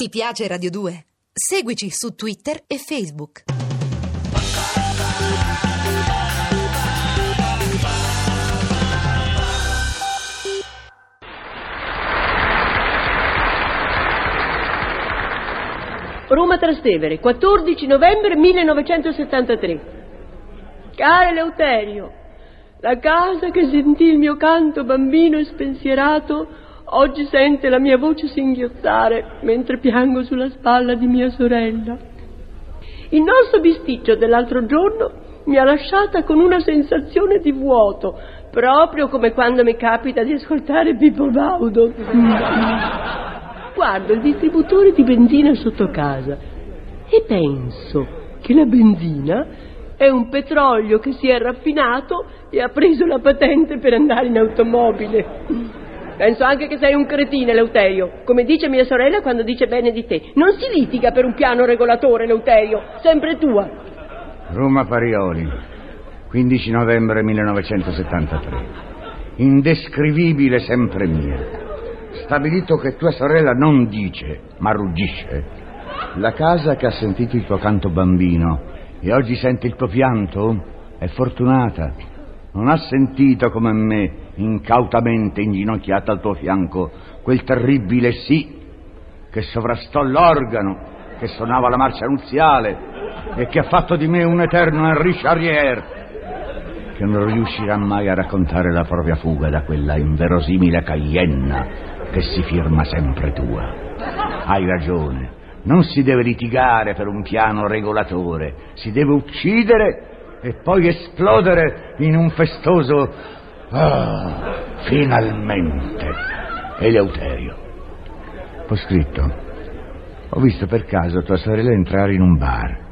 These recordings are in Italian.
Ti piace Radio 2? Seguici su Twitter e Facebook. Roma Trastevere, 14 novembre 1973. Caro Eleuterio, la casa che sentì il mio canto bambino e spensierato oggi sente la mia voce singhiozzare mentre piango sulla spalla di mia sorella. Il nostro bisticcio dell'altro giorno mi ha lasciata con una sensazione di vuoto, proprio come quando mi capita di ascoltare Pippo Baudo. Guardo il distributore di benzina sotto casa e penso che la benzina è un petrolio che si è raffinato e ha preso la patente per andare in automobile. Penso anche che sei un cretino, Eleuterio. Come dice mia sorella quando dice bene di te. Non si litiga per un piano regolatore, Eleuterio. Sempre tua. Roma Parioli, 15 novembre 1973. Indescrivibile sempre mia. Stabilito che tua sorella non dice, ma ruggisce. La casa che ha sentito il tuo canto bambino e oggi sente il tuo pianto è fortunata. Non ha sentito come me, incautamente inginocchiata al tuo fianco, quel terribile sì che sovrastò l'organo, che suonava la marcia nuziale e che ha fatto di me un eterno Henri Charrier, che non riuscirà mai a raccontare la propria fuga da quella inverosimile Cayenne che si firma sempre tua. Hai ragione, non si deve litigare per un piano regolatore, si deve uccidere e poi esplodere in un festoso... Ah, finalmente! Eleuterio. Ho scritto. Ho visto per caso tua sorella entrare in un bar.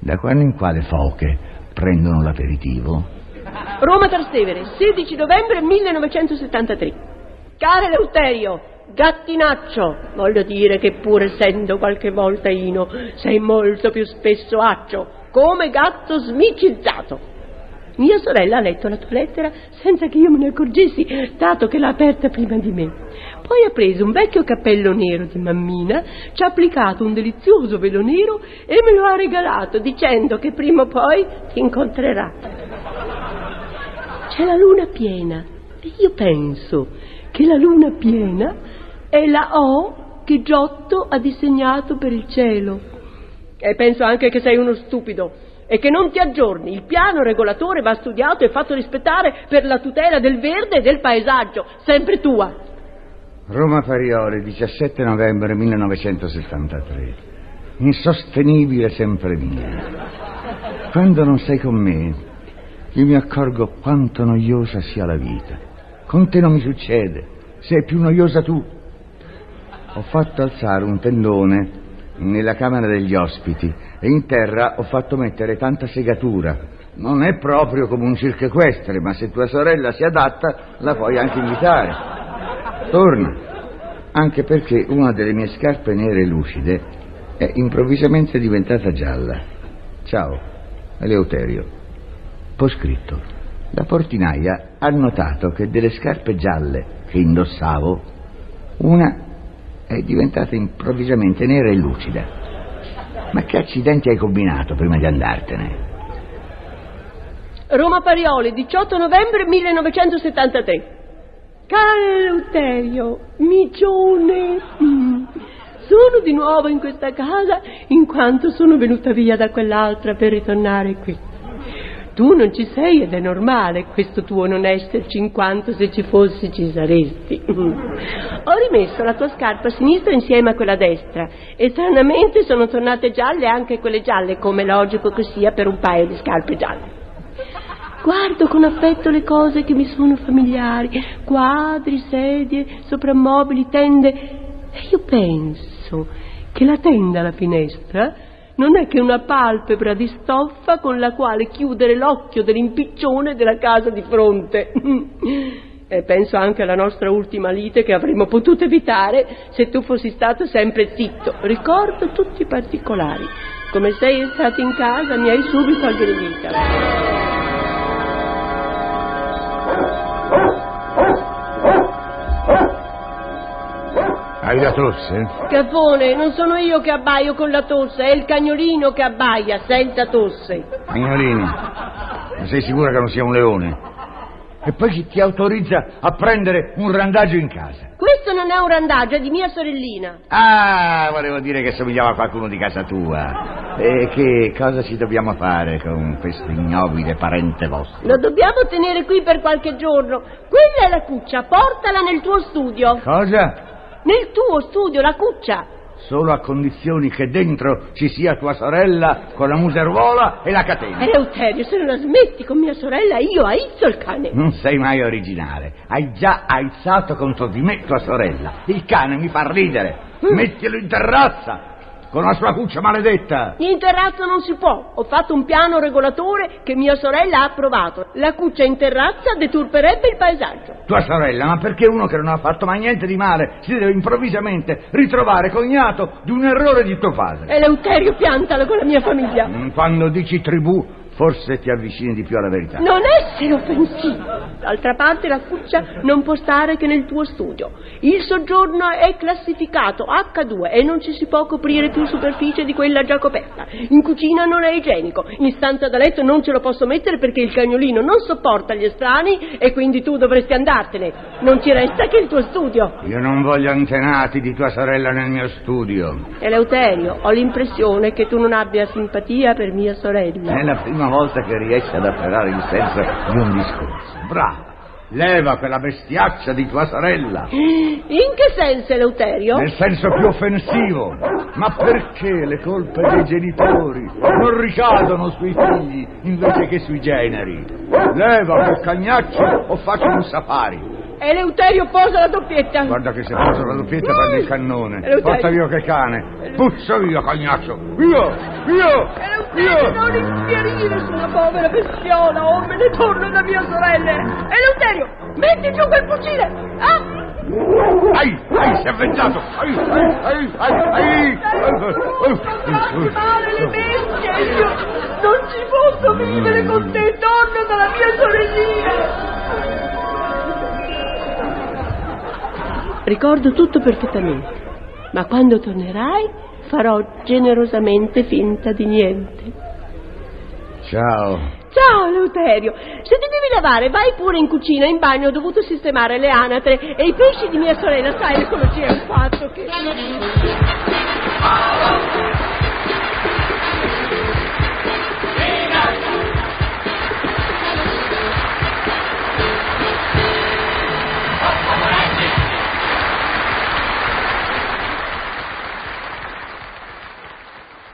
Da quando in quale foche prendono l'aperitivo? Roma Trastevere, 16 novembre 1973. Caro Eleuterio, gattinaccio, voglio dire che pur essendo qualche volta ino, sei molto più spesso accio, come gatto smicizzato. Mia sorella ha letto la tua lettera senza che io me ne accorgessi, dato che l'ha aperta prima di me. Poi ha preso un vecchio cappello nero di mammina, ci ha applicato un delizioso velo nero e me lo ha regalato dicendo che prima o poi ti incontrerà. C'è la luna piena e io penso che la luna piena è la O che Giotto ha disegnato per il cielo. E penso anche che sei uno stupido e che non ti aggiorni. Il piano regolatore va studiato e fatto rispettare per la tutela del verde e del paesaggio, sempre tua. Roma Farioli, 17 novembre 1973. Insostenibile sempre mia. Quando non sei con me, io mi accorgo quanto noiosa sia la vita. Con te non mi succede, sei più noiosa tu. Ho fatto alzare un tendone nella camera degli ospiti e in terra ho fatto mettere tanta segatura. Non è proprio come un circo equestre, ma se tua sorella si adatta la puoi anche invitare. Torna, anche perché una delle mie scarpe nere lucide è improvvisamente diventata gialla. Ciao, Eleuterio. Poi scritto. La portinaia ha notato che delle scarpe gialle che indossavo, una è diventata improvvisamente nera e lucida. Ma che accidenti hai combinato prima di andartene? Roma Parioli, 18 novembre 1973. Caro Eleuterio, micione, sono di nuovo in questa casa in quanto sono venuta via da quell'altra per ritornare qui. Tu non ci sei ed è normale questo tuo non esserci in quanto se ci fossi ci saresti. Ho rimesso la tua scarpa sinistra insieme a quella destra e stranamente sono tornate gialle anche quelle gialle, come logico che sia per un paio di scarpe gialle. Guardo con affetto le cose che mi sono familiari, quadri, sedie, soprammobili, tende, e io penso che la tenda alla finestra non è che una palpebra di stoffa con la quale chiudere l'occhio dell'impiccione della casa di fronte. E penso anche alla nostra ultima lite che avremmo potuto evitare se tu fossi stato sempre zitto. Ricordo tutti i particolari. Come sei entrato in casa mi hai subito aggredita. Hai la tosse? Caffone, non sono io che abbaio con la tosse, è il cagnolino che abbaia senza tosse. Signorini, ma sei sicura che non sia un leone? E poi chi ti autorizza a prendere un randaggio in casa? Questo non è un randaggio, è di mia sorellina. Ah, volevo dire che somigliava a qualcuno di casa tua. E che cosa ci dobbiamo fare con questo ignobile parente vostro? Lo dobbiamo tenere qui per qualche giorno. Quella è la cuccia, portala nel tuo studio. Cosa? Nel tuo studio, la cuccia. Solo a condizioni che dentro ci sia tua sorella con la museruola e la catena. Eleuterio, se non la smetti con mia sorella, io aizzo il cane. Non sei mai originale. Hai già aizzato contro di me tua sorella. Il cane mi fa ridere. Mettilo in terrazza con la sua cuccia maledetta. In terrazza non si può. Ho fatto un piano regolatore che mia sorella ha approvato. La cuccia in terrazza deturperebbe il paesaggio. Tua sorella, ma perché uno che non ha fatto mai niente di male si deve improvvisamente ritrovare cognato di un errore di tuo padre? Eleuterio, piantala con la mia famiglia. Mm, Quando dici tribù, forse ti avvicini di più alla verità. Non essere offensivo. D'altra parte la cuccia non può stare che nel tuo studio. Il soggiorno è classificato H2 e non ci si può coprire più superficie di quella già coperta. In cucina non è igienico. In stanza da letto non ce lo posso mettere perché il cagnolino non sopporta gli estranei e quindi tu dovresti andartene. Non ti resta che il tuo studio. Io non voglio antenati di tua sorella nel mio studio. Eleuterio, ho l'impressione che tu non abbia simpatia per mia sorella. È la prima volta che riesci ad afferrare il senso di un discorso. Brava! Leva quella bestiaccia di tua sorella. In che senso, Eleuterio? Nel senso più offensivo. Ma perché le colpe dei genitori non ricadono sui figli invece che sui generi? Leva quel cagnaccio o faccio un safari. Eleuterio, posa la doppietta. Guarda che se poso la doppietta prende il cannone. Eleuterio. Porta via che cane. Puzzo via, cagnaccio. Via, via, Eleuterio, non via. infierire sulla povera bestiola o me ne torno da mia sorella. Eleuterio, metti giù quel fucile. Ah! Ai, ai, si è avventato. Ai, ai, ai, ai, ai. Male le bestie! Io non ci posso vivere con te, torno dalla mia sorellina! Ricordo tutto perfettamente, ma quando tornerai farò generosamente finta di niente. Ciao. Ciao Eleuterio, se ti devi lavare vai pure in cucina, in bagno ho dovuto sistemare le anatre e i pesci di mia sorella, sai l'ecologia è un fatto che...